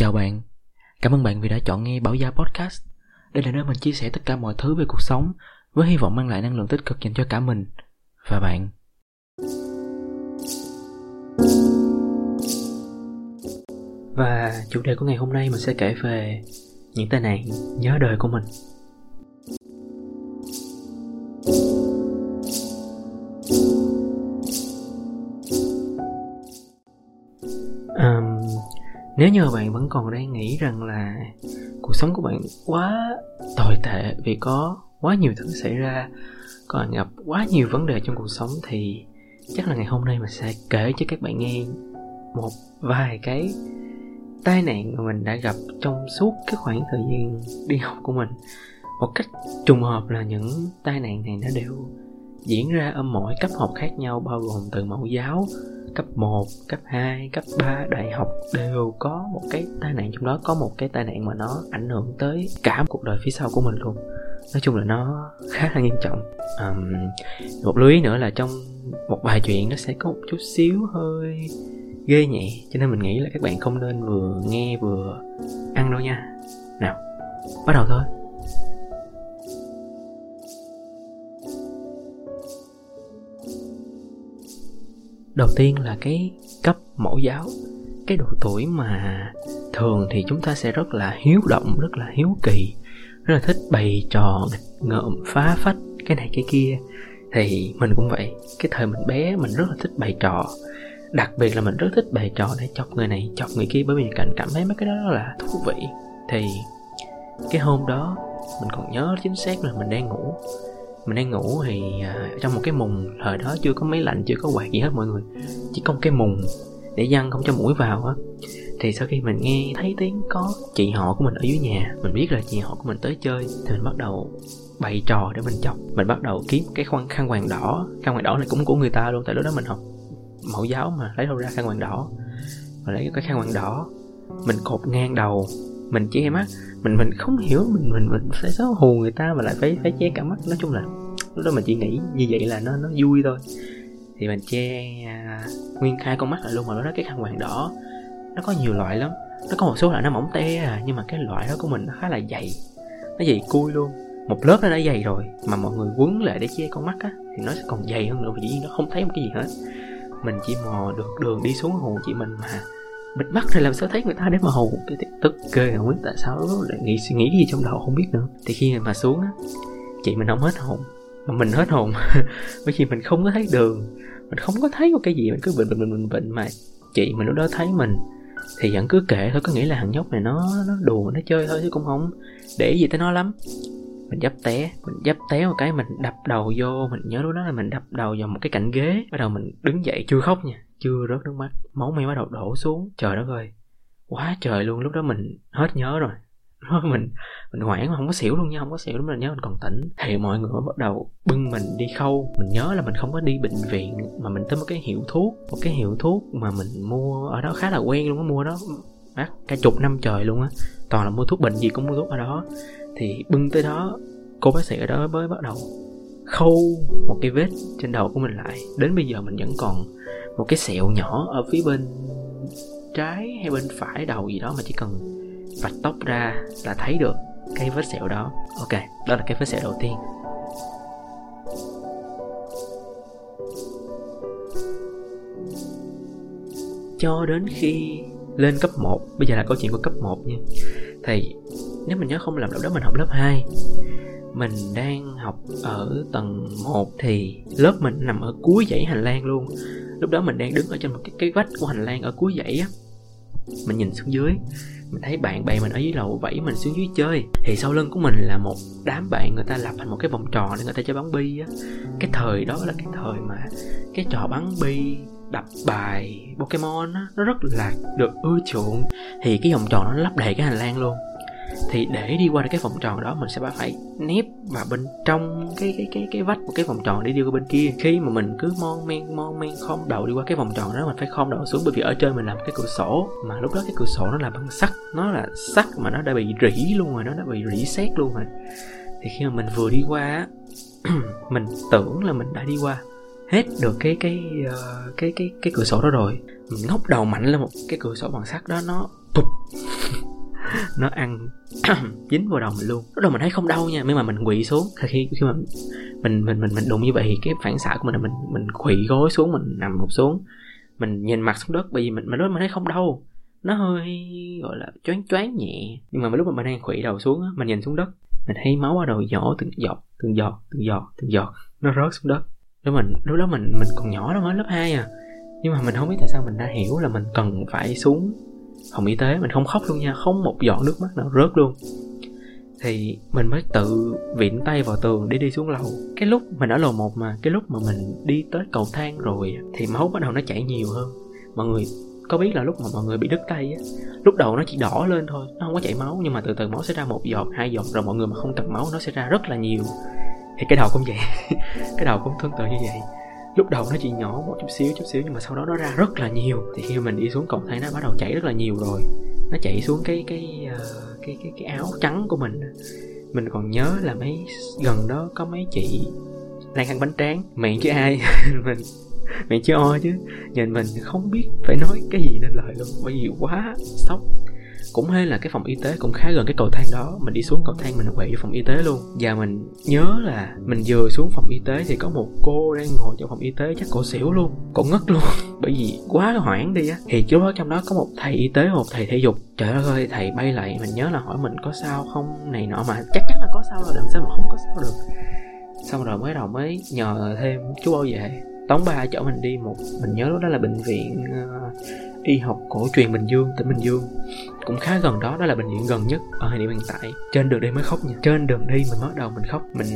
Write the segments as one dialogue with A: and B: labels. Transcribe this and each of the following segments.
A: Chào bạn, cảm ơn bạn vì đã chọn nghe Bảo Gia Podcast. Đây là nơi mình chia sẻ tất cả mọi thứ về cuộc sống với hy vọng mang lại năng lượng tích cực dành cho cả mình và bạn. Và chủ đề của ngày hôm nay mình sẽ kể về những tai nạn nhớ đời của mình. Nếu như bạn vẫn còn đang nghĩ rằng là cuộc sống của bạn quá tồi tệ vì có quá nhiều thứ xảy ra, còn gặp quá nhiều vấn đề trong cuộc sống thì chắc là ngày hôm nay mình sẽ kể cho các bạn nghe một vài cái tai nạn mà mình đã gặp trong suốt cái khoảng thời gian đi học của mình. Một cách trùng hợp là những tai nạn này nó đều diễn ra ở mỗi cấp học khác nhau, bao gồm từ mẫu giáo cấp 1, cấp 2, cấp 3, đại học đều có một cái tai nạn trong đó có một cái tai nạn mà nó ảnh hưởng tới cả cuộc đời phía sau của mình luôn. Nói chung là nó khá là nghiêm trọng. Um, một lưu ý nữa là trong một bài chuyện nó sẽ có một chút xíu hơi ghê nhẹ cho nên mình nghĩ là các bạn không nên vừa nghe vừa ăn đâu nha. Nào bắt đầu thôi. Đầu tiên là cái cấp mẫu giáo. Cái độ tuổi mà thường thì chúng ta sẽ rất là hiếu động, rất là hiếu kỳ, rất là thích bày trò, nghịch ngợm, phá phách, cái này cái kia. Thì mình cũng vậy, cái thời mình bé mình rất là thích bày trò. Đặc biệt là mình rất thích bày trò để chọc người này, chọc người kia, bởi vì cảnh cảm thấy mấy cái đó là thú vị. Thì cái hôm đó mình còn nhớ chính xác là mình đang ngủ mình đang ngủ thì uh, trong một cái mùng thời đó chưa có máy lạnh chưa có quạt gì hết mọi người. Chỉ có một cái mùng để văng không cho mũi vào á. Thì sau khi mình nghe thấy tiếng có chị họ của mình ở dưới nhà mình biết là chị họ của mình tới chơi thì mình bắt đầu bày trò để mình chọc. Mình bắt đầu kiếm cái khăn khăn hoàng đỏ. Khăn hoàng đỏ này cũng của người ta luôn tại lúc đó mình học mẫu giáo mà lấy đâu ra khăn hoàng đỏ. Và lấy cái khăn hoàng đỏ mình cột ngang đầu mình che mắt mình mình không hiểu mình mình mình phải xấu hù người ta mà lại phải phải che cả mắt. Nói chung là lúc đó mình chỉ nghĩ như vậy là nó nó vui thôi. Thì mình che à, nguyên hai con mắt lại luôn mà nó cái khăn hoàng đỏ nó có nhiều loại lắm. Nó có một số loại nó mỏng te à nhưng mà cái loại đó của mình nó khá là dày. Nó dày cui luôn. Một lớp nó đã dày rồi mà mọi người quấn lại để che con mắt á thì nó sẽ còn dày hơn nữa vì dĩ nhiên nó không thấy một cái gì hết. Mình chỉ mò được đường đi xuống hồ chị mình mà bịt mắt thì làm sao thấy người ta để mà hù cái tức ghê không biết tại sao lại nghĩ, suy nghĩ gì trong đầu không biết nữa. Thì khi mà xuống á, chị mình không hết hồn. Mà mình hết hồn. Bởi vì mình không có thấy đường. Mình không có thấy một cái gì. Mình cứ bệnh bệnh bệnh bệnh bệnh mà chị mình lúc đó thấy mình thì vẫn cứ kệ thôi. Có nghĩa là thằng nhóc này nó nó đùa, nó chơi thôi chứ cũng không để gì tới nó lắm. Mình dấp té, mình dấp té một cái mình đập đầu vô. Mình nhớ lúc đó là mình đập đầu vào một cái cạnh ghế. Bắt đầu mình đứng dậy chưa khóc nha chưa rớt nước mắt. Máu mi bắt đầu đổ xuống. Trời đất ơi. Quá trời luôn. Lúc đó mình hết nhớ rồi. Mình mình hoảng mà không có xỉu luôn nha. Không có xỉu. Lúc mình nhớ mình còn tỉnh. Thì mọi người bắt đầu bưng mình đi khâu. Mình nhớ là mình không có đi bệnh viện mà mình tới một cái hiệu thuốc. Một cái hiệu thuốc mà mình mua ở đó khá là quen luôn á. Mua đó bác cả chục năm trời luôn á. Toàn là mua thuốc bệnh gì cũng mua thuốc ở đó. Thì bưng tới đó, cô bác sĩ ở đó mới bắt đầu khâu một cái vết trên đầu của mình lại. Đến bây giờ mình vẫn còn một cái sẹo nhỏ ở phía bên trái hay bên phải đầu gì đó mà chỉ cần vạch tóc ra là thấy được cái vết sẹo đó. Ok, đó là cái vết sẹo đầu tiên. Cho đến khi lên cấp 1 Bây giờ là câu chuyện của cấp 1 nha. Thì nếu mình nhớ không làm lúc đó mình học lớp 2 Mình đang học ở tầng 1 Thì lớp mình nằm ở cuối dãy hành lang luôn. Lúc đó mình đang đứng ở trên một cái, cái vách của hành lang ở cuối dãy á. Mình nhìn xuống dưới mình thấy bạn bè mình ở dưới lầu vẫy mình xuống dưới chơi. Thì sau lưng của mình là một đám bạn người ta lập thành một cái vòng tròn để người ta chơi bắn bi á. Cái thời đó là cái thời mà cái trò bắn bi đập bài Pokemon á, nó rất là được ưa chuộng. Thì cái vòng tròn nó lấp đầy cái hành lang luôn thì để đi qua được cái vòng tròn đó mình sẽ phải nép vào bên trong cái cái cái cái vách của cái vòng tròn để đi qua bên kia. Khi mà mình cứ mon men mon men không đầu đi qua cái vòng tròn đó mình phải không đầu xuống. Bởi vì ở trên mình làm cái cửa sổ mà lúc đó cái cửa sổ nó là bằng sắt nó là sắt mà nó đã bị rỉ luôn rồi nó đã bị rỉ sét luôn rồi. Thì khi mà mình vừa đi qua mình tưởng là mình đã đi qua hết được cái cái uh, cái cái cái cửa sổ đó rồi. Mình ngóc đầu mạnh lên một cái cửa sổ bằng sắt đó nó tụt nó ăn dính vào đầu mình luôn. Lúc đầu mình thấy không đau nha, nhưng mà mình quỵ xuống. Khi khi mà mình mình mình mình đụng như vậy thì cái phản xạ của mình là mình mình quỵ gối xuống, mình nằm một xuống. Mình nhìn mặt xuống đất, bởi vì mình mình lúc mình thấy không đau. Nó hơi, gọi là, choáng choáng nhẹ. Nhưng mà lúc mà mình đang quỵ đầu xuống mình nhìn xuống đất, mình thấy máu ở đầu nhỏ từng giọt từng giọt từng giọt từng giọt. Nó rớt xuống đất. Lúc mình, lúc đó mình mình còn nhỏ đó mới lớp 2 à. Nhưng mà mình không biết tại sao mình đã hiểu là mình cần phải xuống phòng y tế, mình không khóc luôn nha, không một giọt nước mắt nào, rớt luôn. Thì mình mới tự vịn tay vào tường để đi xuống lầu. Cái lúc mình ở lầu một mà, cái lúc mà mình đi tới cầu thang rồi thì máu bắt đầu nó chảy nhiều hơn. Mọi người, có biết là lúc mà mọi người bị đứt tay á, lúc đầu nó chỉ đỏ lên thôi, nó không có chảy máu, nhưng mà từ từ máu sẽ ra một giọt, hai giọt, rồi mọi người mà không cầm máu nó sẽ ra rất là nhiều. Thì cái đầu cũng vậy, cái đầu cũng tương tự như vậy lúc đầu nó chỉ nhỏ một chút xíu chút xíu nhưng mà sau đó nó ra rất là nhiều. Thì khi mình đi xuống cầu thấy nó bắt đầu chảy rất là nhiều rồi. Nó chảy xuống cái cái uh, cái cái cái áo trắng của mình. Mình còn nhớ là mấy gần đó có mấy chị đang ăn bánh tráng. Miệng chứ ai. Mình miệng chứ o chứ. Nhìn mình không biết phải nói cái gì nên lời luôn. Bởi vì quá sốc cũng hay là cái phòng y tế cũng khá gần cái cầu thang đó. Mình đi xuống cầu thang mình quậy vô phòng y tế luôn. Và mình nhớ là mình vừa xuống phòng y tế thì có một cô đang ngồi trong phòng y tế chắc cổ xỉu luôn. Cổ ngất luôn. Bởi vì quá hoảng đi á. Thì lúc đó trong đó có một thầy y tế một thầy thể dục. Trời đất ơi thầy bay lại mình nhớ là hỏi mình có sao không này nọ. Mà chắc chắn là có sao rồi làm sao mà không có sao được. Xong rồi mới đầu mới nhờ thêm chú bảo vệ. Tống ba chở mình đi một mình nhớ lúc đó là bệnh viện uh, y học cổ truyền Bình Dương, tỉnh Bình Dương cũng khá gần đó, đó là bệnh viện gần nhất ở thời điểm hiện tại. Trên đường đi mới khóc nha. Trên đường đi mình bắt đầu mình khóc, mình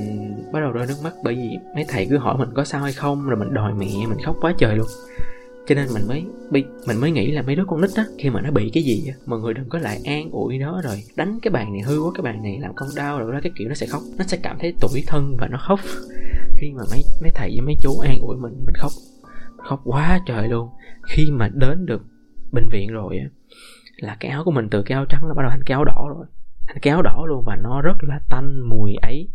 A: bắt đầu rơi nước mắt bởi vì mấy thầy cứ hỏi mình có sao hay không rồi mình đòi mẹ mình khóc quá trời luôn. Cho nên mình mới bị mình mới nghĩ là mấy đứa con nít á khi mà nó bị cái gì á mọi người đừng có lại an ủi nó rồi đánh cái bàn này hư quá cái bàn này làm con đau rồi đó cái kiểu nó sẽ khóc. Nó sẽ cảm thấy tủi thân và nó khóc. Khi mà mấy mấy thầy với mấy chú an ủi mình mình khóc. Khóc quá trời luôn. Khi mà đến được bệnh viện rồi á là cái áo của mình từ cái áo trắng nó bắt đầu thành cái áo đỏ rồi. Thành cái áo đỏ luôn và nó rất là tanh mùi ấy.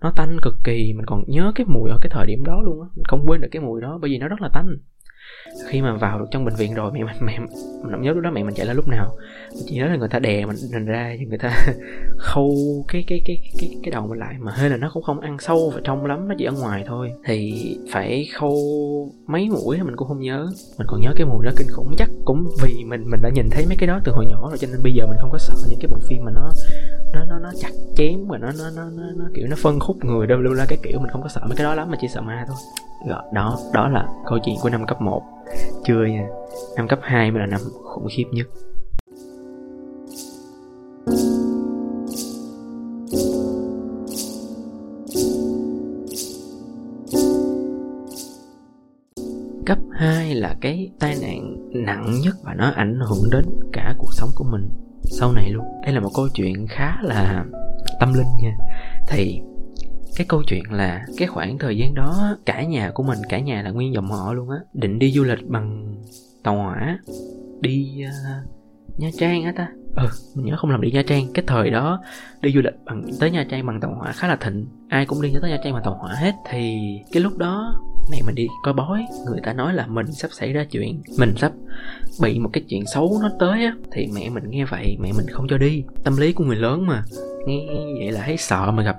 A: Nó tanh cực kỳ, mình còn nhớ cái mùi ở cái thời điểm đó luôn á. Mình không quên được cái mùi đó bởi vì nó rất là tanh khi mà vào được trong bệnh viện rồi mẹ mình mẹ mình không nhớ lúc đó mẹ mình chạy lên lúc nào. Chỉ nhớ là người ta đè mình, mình ra người ta khâu cái cái cái cái cái đầu mình lại. Mà hơi là nó cũng không ăn sâu vào trong lắm nó chỉ ở ngoài thôi. Thì phải khâu mấy mũi mình cũng không nhớ. Mình còn nhớ cái mùi đó kinh khủng chắc cũng vì mình mình đã nhìn thấy mấy cái đó từ hồi nhỏ rồi cho nên bây giờ mình không có sợ những cái bộ phim mà nó nó nó nó chặt chém và nó nó nó nó, nó kiểu nó phân khúc người đâu luôn là cái kiểu mình không có sợ mấy cái đó lắm mà chỉ sợ ma thôi. Rồi đó đó là câu chuyện của năm cấp 1 chưa nha. Năm cấp 2 mới là năm khủng khiếp nhất. Cấp 2 là cái tai nạn nặng nhất và nó ảnh hưởng đến cả cuộc sống của mình sau này luôn. Đây là một câu chuyện khá là tâm linh nha. Thì cái câu chuyện là cái khoảng thời gian đó cả nhà của mình cả nhà là nguyên dòng họ luôn á. Định đi du lịch bằng tàu hỏa đi uh, nha trang á ta. Ừ. Mình nhớ không làm đi nha trang. Cái thời đó đi du lịch bằng tới nha trang bằng tàu hỏa khá là thịnh. Ai cũng đi tới nha trang bằng tàu hỏa hết. Thì cái lúc đó mẹ mình đi coi bói. Người ta nói là mình sắp xảy ra chuyện mình sắp bị một cái chuyện xấu nó tới á. Thì mẹ mình nghe vậy mẹ mình không cho đi. Tâm lý của người lớn mà nghe vậy là thấy sợ mà gặp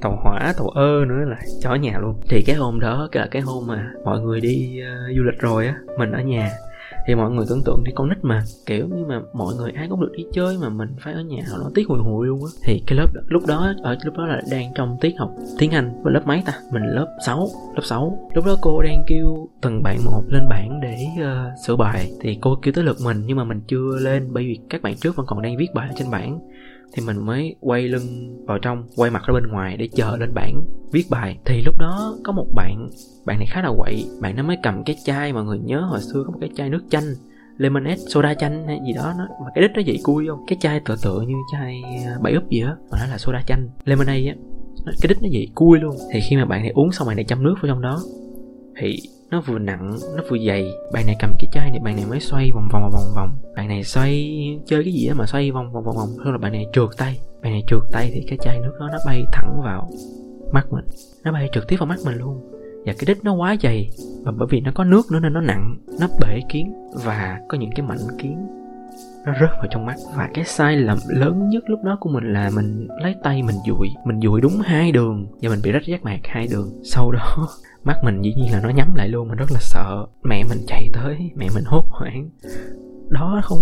A: tàu hỏa tàu ơ nữa là chó nhà luôn. Thì cái hôm đó là cái hôm mà mọi người đi uh, du lịch rồi á mình ở nhà thì mọi người tưởng tượng đi con nít mà kiểu như mà mọi người ai cũng được đi chơi mà mình phải ở nhà nó tiếc hùi hụi luôn á. Thì cái lớp đó, lúc đó ở lúc đó là đang trong tiết học tiếng anh mình lớp mấy ta? Mình lớp 6 lớp 6 lúc đó cô đang kêu từng bạn một lên bảng để uh, sửa bài. Thì cô kêu tới lượt mình nhưng mà mình chưa lên bởi vì các bạn trước vẫn còn đang viết bài ở trên bảng thì mình mới quay lưng vào trong, quay mặt ra bên ngoài để chờ lên bảng viết bài. Thì lúc đó có một bạn bạn này khá là quậy. Bạn nó mới cầm cái chai mà người nhớ hồi xưa có một cái chai nước chanh, lemonade, soda chanh hay gì đó. Nó, mà cái đít nó vậy cui không? Cái chai tựa tựa như chai à, bảy úp gì á, mà nó là soda chanh, lemonade á. Cái đít nó vậy cui luôn. Thì khi mà bạn này uống xong bạn này chấm nước vào trong đó, thì nó vừa nặng, nó vừa dày. Bạn này cầm cái chai này, bạn này mới xoay vòng vòng vòng vòng bạn này xoay, chơi cái gì đó mà xoay vòng vòng vòng vòng. Xong là bạn này trượt tay. Bạn này trượt tay thì cái chai nước đó nó bay thẳng vào mắt mình. Nó bay trực tiếp vào mắt mình luôn. Và cái đít nó quá dày. Và bởi vì nó có nước nữa nên nó nặng, nó bể kiến và có những cái mảnh kiến nó rớt vào trong mắt. Và cái sai lầm lớn nhất lúc đó của mình là mình lấy tay mình dụi. Mình dụi đúng hai đường và mình bị rách giác mạc hai đường. Sau đó, mắt mình dĩ nhiên là nó nhắm lại luôn. Mình rất là sợ. Mẹ mình chạy tới, mẹ mình hốt hoảng. Đó không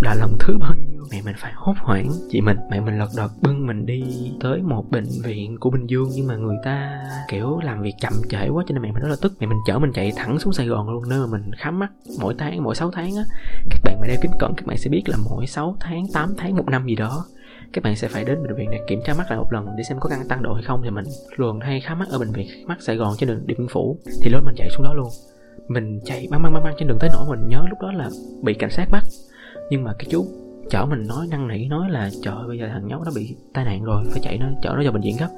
A: là lần thứ bao nhiêu, mẹ mình phải hốt hoảng. Chị mình, mẹ mình lật đật bưng mình đi tới một bệnh viện của bình dương. Nhưng mà người ta, kiểu, làm việc chậm trễ quá cho nên mẹ mình rất là tức. Mẹ mình chở mình chạy thẳng xuống sài gòn luôn, nơi mà mình khám mắt mỗi tháng, mỗi 6 tháng á. Các bạn mà đeo kính cận các bạn sẽ biết là mỗi 6 tháng 8 tháng, một năm gì đó, các bạn sẽ phải đến bệnh viện để kiểm tra mắt lại một lần để xem có căng tăng độ hay không. Thì mình luồn hay khám mắt ở bệnh viện mắt sài gòn trên đường điện biên phủ. Thì lúc mình chạy xuống đó luôn, mình chạy băng băng băng băng trên đường tới nỗi mình nhớ lúc đó là bị cảnh sát bắt nhưng mà cái chú chở mình nói, năn nỉ nói là, trời bây giờ thằng nhóc nó bị tai nạn rồi, phải chạy nó, chở nó vào bệnh viện gấp.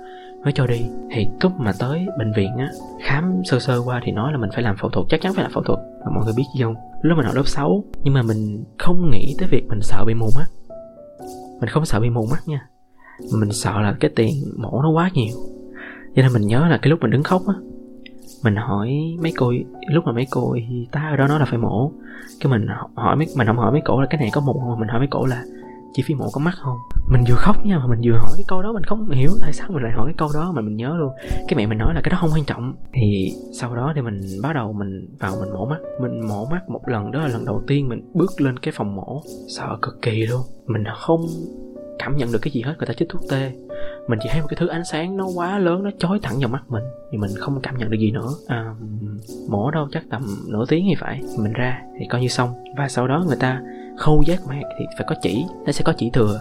A: Mới cho đi, thì cúp mà tới bệnh viện á, khám sơ sơ qua thì nói là mình phải làm phẫu thuật, chắc chắn phải làm phẫu thuật, mà mọi người biết gì không? Lúc mình học lớp 6 nhưng mà mình không nghĩ tới việc mình sợ bị mù mắt mình không sợ bị mù mắt nha. Mình sợ là cái tiền mổ nó quá nhiều. Cho nên mình nhớ là cái lúc mình đứng khóc á mình hỏi mấy cô, lúc mà mấy cô y tá ở đó nói là phải mổ. Cái mình hỏi mấy, mình không hỏi mấy cổ là cái này có mổ không, mà mình hỏi mấy cổ là chi phí mổ có mắc không? Mình vừa khóc nha, mà mình vừa hỏi cái câu đó, mình không hiểu tại sao mình lại hỏi cái câu đó mà mình nhớ luôn. Cái mẹ mình nói là cái đó không quan trọng. Thì sau đó thì mình bắt đầu mình vào mình mổ mắt. Mình mổ mắt một lần, đó là lần đầu tiên mình bước lên cái phòng mổ. Sợ cực kỳ luôn. Mình không cảm nhận được cái gì hết người ta chích thuốc tê. Mình chỉ thấy một cái thứ ánh sáng nó quá lớn nó chói thẳng vào mắt mình thì mình không cảm nhận được gì nữa. À, mổ đâu chắc tầm nửa tiếng thì phải. Mình ra thì coi như xong. Và sau đó người ta khâu giác mạc thì phải có chỉ nó sẽ có chỉ thừa.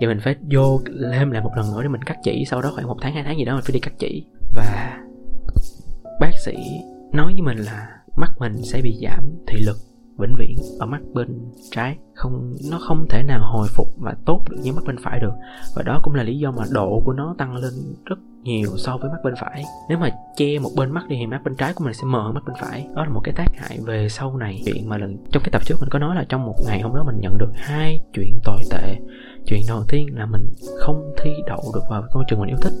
A: Và mình phải vô thêm lại một lần nữa để mình cắt chỉ sau đó khoảng một tháng hai tháng gì đó mình phải đi cắt chỉ. Và bác sĩ nói với mình là mắt mình sẽ bị giảm thị lực vĩnh viễn ở mắt bên trái. Không, nó không thể nào hồi phục và tốt được như mắt bên phải được. Và đó cũng là lý do mà độ của nó tăng lên rất nhiều so với mắt bên phải. Nếu mà che một bên mắt đi thì mắt bên trái của mình sẽ mờ hơn mắt bên phải. Đó là một cái tác hại về sau này. Chuyện mà lần, trong cái tập trước mình có nói là trong một ngày hôm đó mình nhận được hai chuyện tồi tệ. Chuyện đầu tiên là mình không thi đậu được vào ngôi trường mình yêu thích.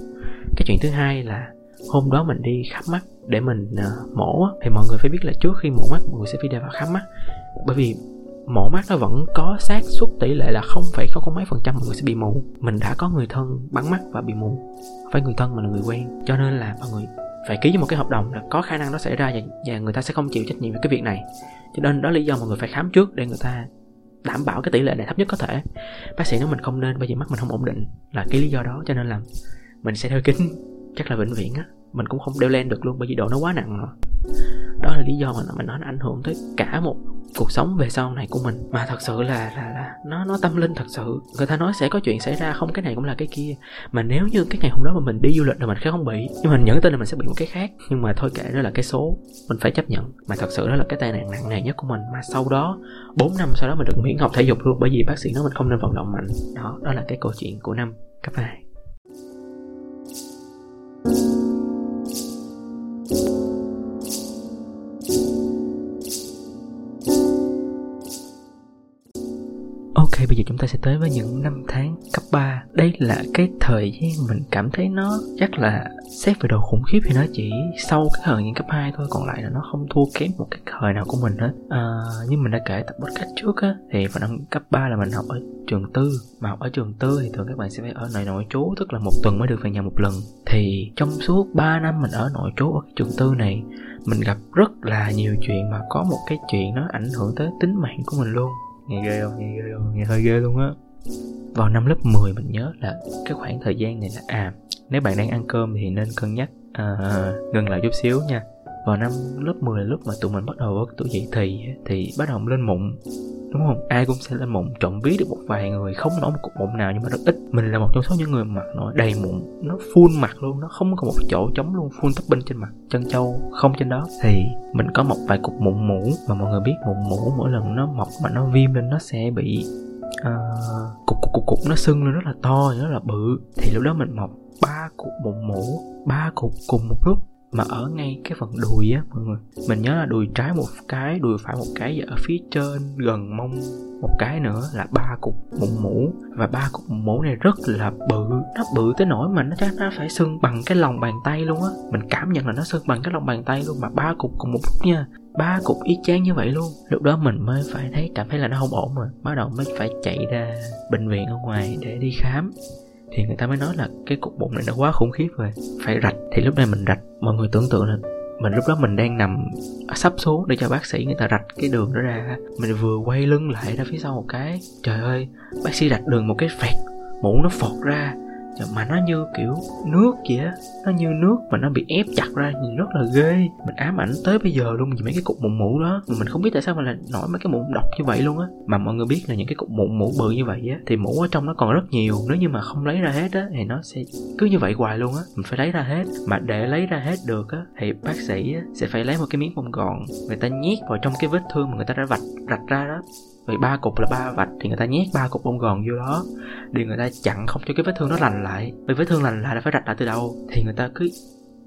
A: Cái chuyện thứ hai là hôm đó mình đi khám mắt để mình uh, mổ thì mọi người phải biết là trước khi mổ mắt mọi người sẽ phải đi vào khám mắt. Bởi vì mổ mắt nó vẫn có xác suất tỷ lệ là không phải không mấy phần trăm mọi người sẽ bị mù. Mình đã có người thân bắn mắt và bị mù. Phải người thân mà là người quen. Cho nên là mọi người phải ký với một cái hợp đồng là có khả năng nó xảy ra và, và người ta sẽ không chịu trách nhiệm về cái việc này. Cho nên đó là lý do mọi người phải khám trước để người ta đảm bảo cái tỷ lệ này thấp nhất có thể. Bác sĩ nói mình không nên bởi vì mắt mình không ổn định là cái lý do đó. Cho nên là mình sẽ đeo kính chắc là vĩnh viễn á. Mình cũng không đeo lên được luôn, bởi vì độ nó quá nặng rồi. Đó là lý do mà mình nói nó ảnh hưởng tới cả một cuộc sống về sau này của mình. Mà thật sự là là là nó nó tâm linh thật sự. Người ta nói sẽ có chuyện xảy ra, không, cái này cũng là cái kia. Mà nếu như cái ngày hôm đó mà mình đi du lịch là mình sẽ không bị, nhưng mình nhận tin là mình sẽ bị một cái khác. Nhưng mà thôi kệ, đó là cái số, mình phải chấp nhận. Mà thật sự đó là cái tai nạn nặng nề nhất của mình. Mà sau đó 4 năm sau đó mình được miễn học thể dục luôn, bởi vì bác sĩ nói mình không nên vận động mạnh. Đó đó là cái câu chuyện của năm cấp 2 chúng ta sẽ tới với những năm tháng cấp 3 Đây là cái thời gian mình cảm thấy nó chắc là xét về độ khủng khiếp thì nó chỉ sau cái thời gian cấp 2 thôi Còn lại là nó không thua kém một cái thời nào của mình hết. À, Như mình đã kể tập podcast trước á Thì vào năm cấp 3 là mình học ở trường tư. Mà học ở trường tư thì thường các bạn sẽ phải ở nội nội trú Tức là một tuần mới được về nhà một lần. Thì trong suốt 3 năm mình ở nội trú ở trường tư này Mình gặp rất là nhiều chuyện mà có một cái chuyện nó ảnh hưởng tới tính mạng của mình luôn nghe ghê không? Nghe ghê không? Nghe hơi ghê luôn á. Vào năm lớp 10 mình nhớ là cái khoảng thời gian này là à nếu bạn đang ăn cơm thì nên cân nhắc à, ngừng lại chút xíu nha. Vào năm lớp 10 là lúc mà tụi mình bắt đầu có tuổi dậy thì thì bắt đầu lên mụn đúng không? Ai cũng sẽ lên mụn trộm ví được một vài người không nổi một cục mụn nào nhưng mà rất ít. Mình là một trong số những người mặt nó đầy mụn nó full mặt luôn nó không có một chỗ trống luôn full topping trên mặt chân châu không trên đó. Thì mình có một vài cục mụn mũ mà mọi người biết mụn mũ mỗi lần nó mọc mà nó viêm lên nó sẽ bị uh, cục cục cục cục nó sưng lên rất là to rất là bự. Thì lúc đó mình mọc ba cục mụn mũ ba cục cùng một lúc mà ở ngay cái phần đùi á, mọi người, mình nhớ là đùi trái một cái, đùi phải một cái và ở phía trên gần mông một cái nữa là ba cục mụn mũ. Và ba cục mụn mũ này rất là bự, nó bự tới nỗi mà nó chắc nó phải sưng bằng cái lòng bàn tay luôn á. Mình cảm nhận là nó sưng bằng cái lòng bàn tay luôn mà ba cục cùng một lúc nha, ba cục y chang như vậy luôn. Lúc đó mình mới phải thấy cảm thấy là nó không ổn rồi, bắt đầu mới phải chạy ra bệnh viện ở ngoài để đi khám thì người ta mới nói là cái cục bụng này nó quá khủng khiếp rồi. Phải rạch, thì lúc này mình rạch, mọi người tưởng tượng là mình lúc đó mình đang nằm sắp xuống để cho bác sĩ người ta rạch cái đường đó ra. Mình vừa quay lưng lại ra phía sau một cái. Trời ơi, bác sĩ rạch đường một cái phẹt mũ nó phọt ra mà nó như kiểu nước vậy á. Nó như nước mà nó bị ép chặt ra nhìn rất là ghê. Mình ám ảnh tới bây giờ luôn vì mấy cái cục mụn mũ đó. Mà mình không biết tại sao mà lại nổi mấy cái mụn độc như vậy luôn á. Mà mọi người biết là những cái cục mụn mũ bự như vậy á thì mũ ở trong nó còn rất nhiều. Nếu như mà không lấy ra hết á thì nó sẽ cứ như vậy hoài luôn á. Mình phải lấy ra hết. Mà để lấy ra hết được á thì bác sĩ á, sẽ phải lấy một cái miếng bông gòn. Người ta nhét vào trong cái vết thương mà người ta đã vạch rạch ra đó vì ba cục là ba vạch thì người ta nhét ba cục bông gòn vô đó. Để người ta chặn không cho cái vết thương nó lành lại. Vì vết thương lành lại là phải rạch lại từ đầu. Thì người ta cứ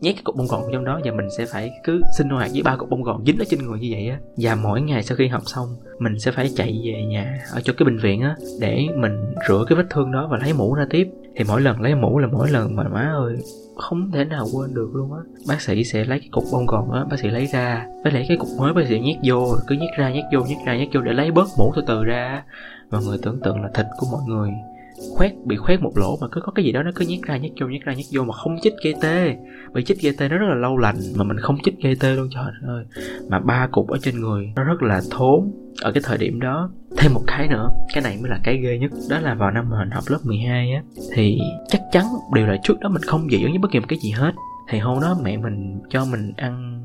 A: nhét cái cục bông gòn trong đó và mình sẽ phải cứ sinh hoạt với ba cục bông gòn dính ở trên người như vậy á. Và mỗi ngày sau khi học xong, mình sẽ phải chạy về nhà ở cho cái bệnh viện á để mình rửa cái vết thương đó và lấy mũ ra tiếp thì mỗi lần lấy mũ là mỗi lần mà má ơi, không thể nào quên được luôn á. Bác sĩ sẽ lấy cái cục bông gòn á, bác sĩ lấy ra. Với lấy cái cục mới bác sĩ nhét vô, cứ nhét ra, nhét vô, nhét ra, nhét vô để lấy bớt mũ từ từ ra mọi người tưởng tượng là thịt của mọi người khoét, bị khoét một lỗ mà cứ có cái gì đó nó cứ nhét ra, nhét vô, nhét ra, nhét vô mà không chích gây tê. Bị chích gây tê nó rất là lâu lành mà mình không chích gây tê luôn trời ơi. Mà ba cục ở trên người nó rất là thốn ở cái thời điểm đó. Thêm một cái nữa, cái này mới là cái ghê nhất, đó là vào năm mình học lớp 12 á, thì chắc chắn điều là trước đó mình không dị ứng với bất kỳ một cái gì hết. Thì hôm đó mẹ mình cho mình ăn,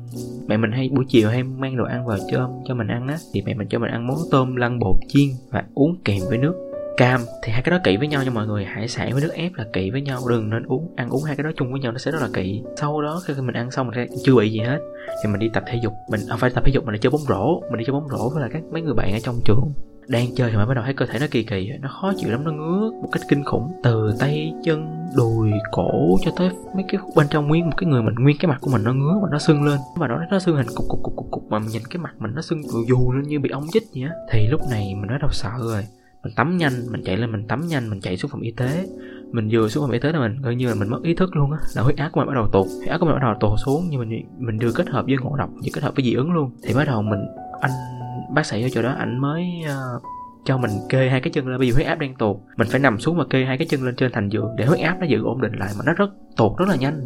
A: mẹ mình hay buổi chiều hay mang đồ ăn vào cho cho mình ăn á, thì mẹ mình cho mình ăn món tôm lăn bột chiên và uống kèm với nước cam thì hai cái đó kỵ với nhau nha mọi người. Hải sản với nước ép là kỵ với nhau, đừng nên uống, ăn uống hai cái đó chung với nhau nó sẽ rất là kỵ. Sau đó khi mình ăn xong mình chưa bị gì hết, thì mình đi tập thể dục. Mình không phải tập thể dục mình đi chơi bóng rổ. Mình đi chơi bóng rổ với là các mấy người bạn ở trong trường. Đang chơi thì mới bắt đầu thấy cơ thể nó kỳ kỳ, nó khó chịu lắm, nó ngứa một cách kinh khủng. Từ tay, chân, đùi, cổ cho tới mấy cái khúc bên trong nguyên một cái người mình, nguyên cái mặt của mình nó ngứa và nó sưng lên. Và nó nó sưng hình cục cục cục cục cục. Mà mình nhìn cái mặt mình nó sưng, dù lên như bị ống chích vậy á. Thì lúc này mình nói đầu sợ rồi mình tắm nhanh mình chạy lên mình tắm nhanh mình chạy xuống phòng y tế. Mình vừa xuống phòng y tế là mình gần như là mình mất ý thức luôn á là huyết áp của mình bắt đầu tụt huyết áp của mình bắt đầu tụt xuống nhưng mình mình đưa kết hợp với ngộ độc với kết hợp với dị ứng luôn. Thì bắt đầu mình anh bác sĩ ở chỗ đó ảnh mới uh, cho mình kê hai cái chân lên bây giờ huyết áp đang tụt. Mình phải nằm xuống và kê hai cái chân lên trên thành giường để huyết áp nó giữ ổn định lại mà nó rất tụt rất là nhanh.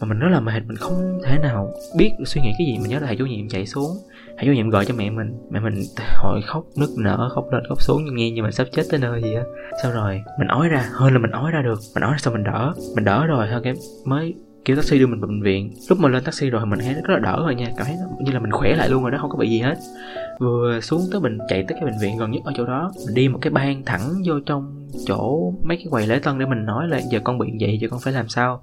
A: Mà mình rất là mệt mình không thể nào biết suy nghĩ cái gì mình nhớ là thầy chủ nhiệm chạy xuống hãy chủ nhiệm gọi cho mẹ mình. Mẹ mình hồi khóc, nức nở, khóc lên, khóc xuống nhưng nghe như mình sắp chết tới nơi gì á. Sau rồi, mình ói ra hơn là mình ói ra được. Mình ói ra sao mình đỡ. Mình đỡ rồi, thôi, cái mới kêu taxi đưa mình vào bệnh viện. Lúc mà lên taxi rồi mình thấy rất là đỡ rồi nha. Cảm thấy như là mình khỏe lại luôn rồi đó không có bị gì hết. Vừa xuống tới mình chạy tới cái bệnh viện gần nhất ở chỗ đó. Mình đi một cái ban thẳng vô trong chỗ mấy cái quầy lễ tân để mình nói là giờ con bị vậy giờ con phải làm sao?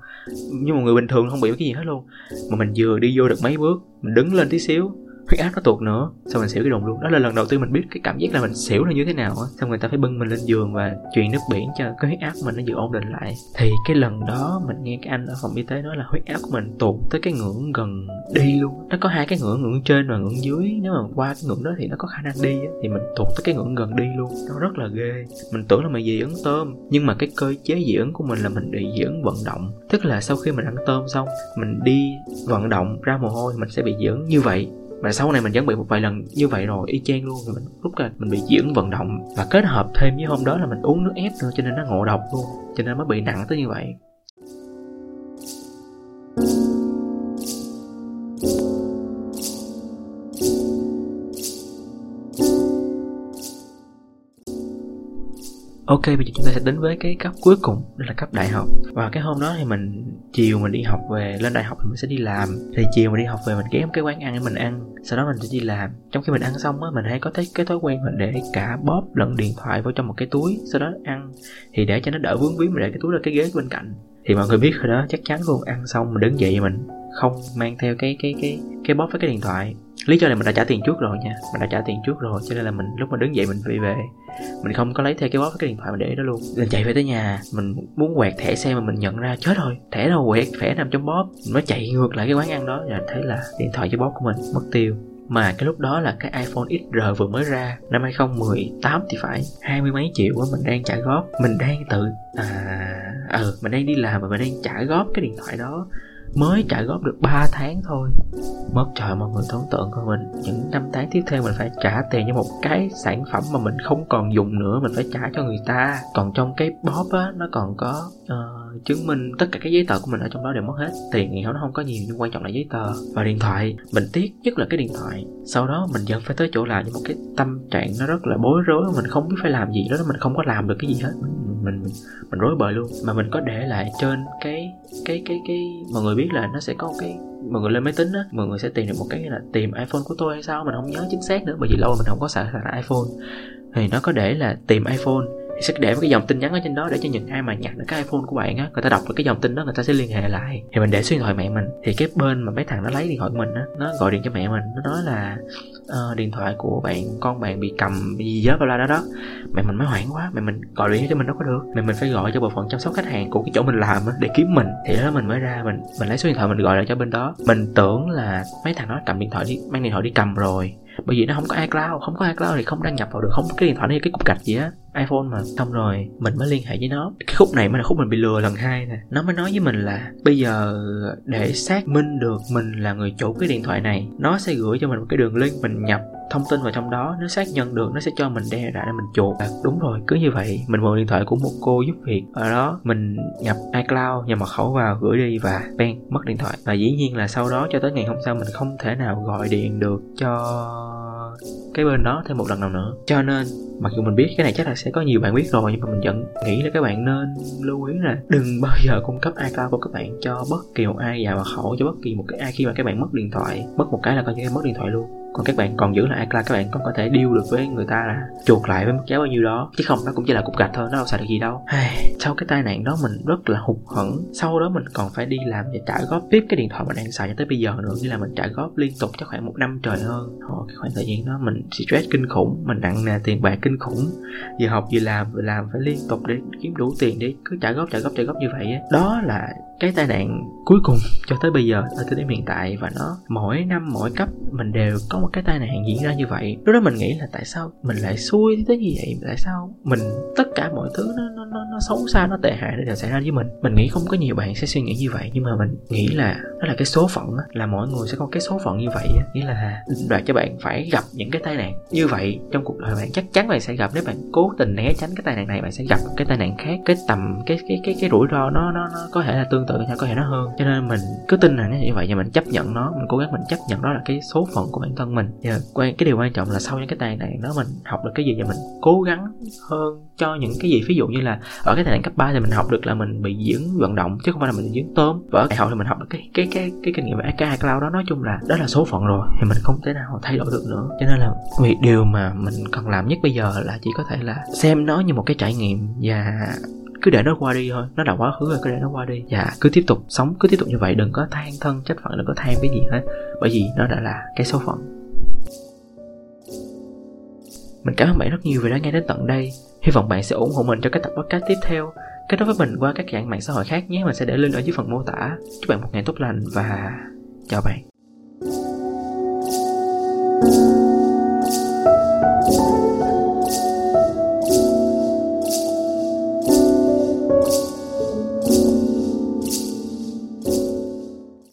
A: Như một người bình thường, không bị cái gì hết luôn. Mà mình vừa đi vô được mấy bước, mình đứng lên tí xíu huyết áp nó tụt nữa, xong mình xỉu cái đùng luôn. Đó là lần đầu tiên mình biết cái cảm giác là mình xỉu là như thế nào á. Xong người ta phải bưng mình lên giường và truyền nước biển cho cái huyết áp của mình nó giữ ổn định lại. Thì cái lần đó mình nghe cái anh ở phòng y tế nói là huyết áp của mình tụt tới cái ngưỡng gần đi luôn. Nó có hai cái ngưỡng ngưỡng trên và ngưỡng dưới. Nếu mà qua cái ngưỡng đó thì nó có khả năng đi á. Thì mình tụt tới cái ngưỡng gần đi luôn. Nó rất là ghê. Mình tưởng là mình dị ứng tôm, nhưng mà cái cơ chế dị ứng của mình là mình bị dị ứng vận động. Tức là sau khi mình ăn tôm xong, mình đi vận động ra mồ hôi, mình sẽ bị dị ứng như vậy và sau này mình vẫn bị một vài lần như vậy rồi, y chang luôn. Rồi mình, lúc là mình bị dưỡng vận động. Và kết hợp thêm với hôm đó là mình uống nước ép nữa, cho nên nó ngộ độc luôn, cho nên mới bị nặng tới như vậy. Ok, bây giờ chúng ta sẽ đến với cái cấp cuối cùng, đó là cấp đại học. Và cái hôm đó thì mình chiều mình đi học về, lên đại học thì mình sẽ đi làm. Thì chiều mình đi học về mình ghé một cái quán ăn để mình ăn. Sau đó mình sẽ đi làm. Trong khi mình ăn xong á, mình hay có thấy cái thói quen mình để cả bóp lẫn điện thoại vào trong một cái túi, sau đó ăn. Thì để cho nó đỡ vướng víu mình để cái túi ra cái ghế bên cạnh. Thì mọi người biết rồi đó, chắc chắn luôn ăn xong mình đứng dậy mình không mang theo cái cái cái cái bóp với cái điện thoại lý do là mình đã trả tiền trước rồi nha. Mình đã trả tiền trước rồi, cho nên là mình, lúc mà đứng dậy mình đi về. Mình không có lấy theo cái bóp, cái điện thoại mình để đó luôn. Mình chạy về tới nhà, mình muốn quẹt thẻ xe mà mình nhận ra chết rồi. Thẻ đâu quẹt, thẻ nằm trong bóp. Nó chạy ngược lại cái quán ăn đó và thấy là điện thoại với bóp của mình mất tiêu. Mà cái lúc đó là cái iPhone XR vừa mới ra, năm 2018 thì phải. Hai mươi mấy triệu á, mình đang trả góp. Mình đang tự à ừ mình đang đi làm mà mình đang trả góp cái điện thoại đó mới trả góp được 3 tháng thôi. Mất trời mọi người tưởng tượng coi mình những năm tháng tiếp theo mình phải trả tiền cho một cái sản phẩm mà mình không còn dùng nữa mình phải trả cho người ta. Còn trong cái bóp á nó còn có uh, chứng minh tất cả các giấy tờ của mình ở trong đó đều mất hết. Tiền thì nó không có nhiều nhưng quan trọng là giấy tờ. Và điện thoại mình tiếc nhất là cái điện thoại. Sau đó mình vẫn phải tới chỗ làm với một cái tâm trạng nó rất là bối rối mình không biết phải làm gì đó mình không có làm được cái gì hết mình mình mình rối bời luôn. Mà mình có để lại trên cái cái cái cái, mọi người biết là nó sẽ có cái, mọi người lên máy tính á, mọi người sẽ tìm được một cái là tìm iphone của tôi hay sao mình không nhớ chính xác nữa, bởi vì lâu mình không có xài xài iphone. Thì nó có để là tìm iphone thì sẽ để một cái dòng tin nhắn ở trên đó để cho những ai mà nhặt được cái iPhone của bạn á người ta đọc được cái dòng tin đó người ta sẽ liên hệ lại. Thì mình để số điện thoại mẹ mình. Thì cái bên mà mấy thằng nó lấy điện thoại của mình á nó gọi điện cho mẹ mình. Nó nói là uh, điện thoại của bạn con bạn bị cầm bị gì đó bla đó đó. Mẹ mình mới hoảng quá. Mẹ mình gọi điện cho mình đâu có được. Mẹ mình phải gọi cho bộ phận chăm sóc khách hàng của cái chỗ mình làm á để kiếm mình. Thì đó mình mới ra mình mình lấy số điện thoại mình gọi lại cho bên đó. Mình tưởng là mấy thằng nó cầm điện thoại đi mang điện thoại đi cầm rồi bởi vì nó không có iCloud, không có iCloud thì không đăng nhập vào được, không có cái điện thoại này, cái cục gạch gì á, iPhone mà. Xong rồi mình mới liên hệ với nó. Cái khúc này mới là khúc mình bị lừa lần hai nè. Nó mới nói với mình là bây giờ để xác minh được mình là người chủ cái điện thoại này, nó sẽ gửi cho mình một cái đường link mình nhập thông tin vào trong đó nó xác nhận được nó sẽ cho mình đe ra để mình chuột. À, đúng rồi cứ như vậy mình mượn điện thoại của một cô giúp việc. Ở đó mình nhập iCloud nhập mật khẩu vào gửi đi và bang mất điện thoại. Và dĩ nhiên là sau đó cho tới ngày hôm sau mình không thể nào gọi điện được cho cái bên đó thêm một lần nào nữa. Cho nên mặc dù mình biết cái này chắc là sẽ có nhiều bạn biết rồi nhưng mà mình vẫn nghĩ là các bạn nên lưu ý là đừng bao giờ cung cấp iCloud của các bạn cho bất kỳ một ai vào mật khẩu cho bất kỳ một cái ai khi mà các bạn mất điện thoại mất một cái là coi như mất điện thoại luôn. Còn các bạn còn giữ lại iCloud các bạn còn có thể deal được với người ta là chuột lại với mức giá bao nhiêu đó chứ không nó cũng chỉ là cục gạch thôi nó đâu xài được gì đâu. Sau cái tai nạn đó mình rất là hụt hẫng. Sau đó mình còn phải đi làm và trả góp tiếp cái điện thoại mình đang xài cho tới bây giờ nữa như là mình trả góp liên tục cho khoảng một năm trời hơn. Họ, cái khoảng thời gian đó mình stress kinh khủng mình nặng nề tiền bạc kinh khủng. Vừa học vừa làm vừa làm phải liên tục để kiếm đủ tiền để cứ trả góp trả góp trả góp như vậy đó là cái tai nạn cuối cùng cho tới bây giờ ở thời điểm hiện tại và nó mỗi năm mỗi cấp mình đều có một cái tai nạn diễn ra như vậy. Lúc đó mình nghĩ là tại sao mình lại xui tới như vậy? Tại sao mình tất cả mọi thứ nó nó nó, nó xấu xa nó tệ hại nó đều xảy ra với mình? Mình nghĩ không có nhiều bạn sẽ suy nghĩ như vậy nhưng mà mình nghĩ là đó là cái số phận á, là mỗi người sẽ có cái số phận như vậy á. nghĩa là đoạt cho bạn phải gặp những cái tai nạn như vậy trong cuộc đời bạn chắc chắn bạn sẽ gặp. Nếu bạn cố tình né tránh cái tai nạn này bạn sẽ gặp cái tai nạn khác cái tầm cái cái cái cái rủi ro nó nó, nó có thể là tương tự nhau có thể nó hơn. Cho nên mình cứ tin là nó như vậy và mình chấp nhận nó, mình cố gắng mình chấp nhận đó là cái số phận của bản thân mình. Và quan, cái điều quan trọng là sau những cái tai nạn đó mình học được cái gì và mình cố gắng hơn cho những cái gì. Ví dụ như là ở cái tai nạn cấp 3 thì mình học được là mình bị dưỡng vận động chứ không phải là mình dưỡng tôm. Và ở đại học thì mình học được cái cái cái cái kinh nghiệm về cái cloud đó. Nói chung là đó là số phận rồi thì mình không thể nào thay đổi được nữa. Cho nên là việc điều mà mình cần làm nhất bây giờ là chỉ có thể là xem nó như một cái trải nghiệm và cứ để nó qua đi thôi. Nó đã quá khứ rồi, cứ để nó qua đi. Dạ cứ tiếp tục sống, cứ tiếp tục như vậy. Đừng có than thân, trách phận, đừng có than cái gì hết. Bởi vì nó đã là cái số phận. Mình cảm ơn bạn rất nhiều vì đã nghe đến tận đây. Hy vọng bạn sẽ ủng hộ mình cho các tập podcast tiếp theo. Kết nối với mình qua các dạng mạng xã hội khác nhé. Mình sẽ để link ở dưới phần mô tả. Chúc bạn một ngày tốt lành và chào bạn. thank you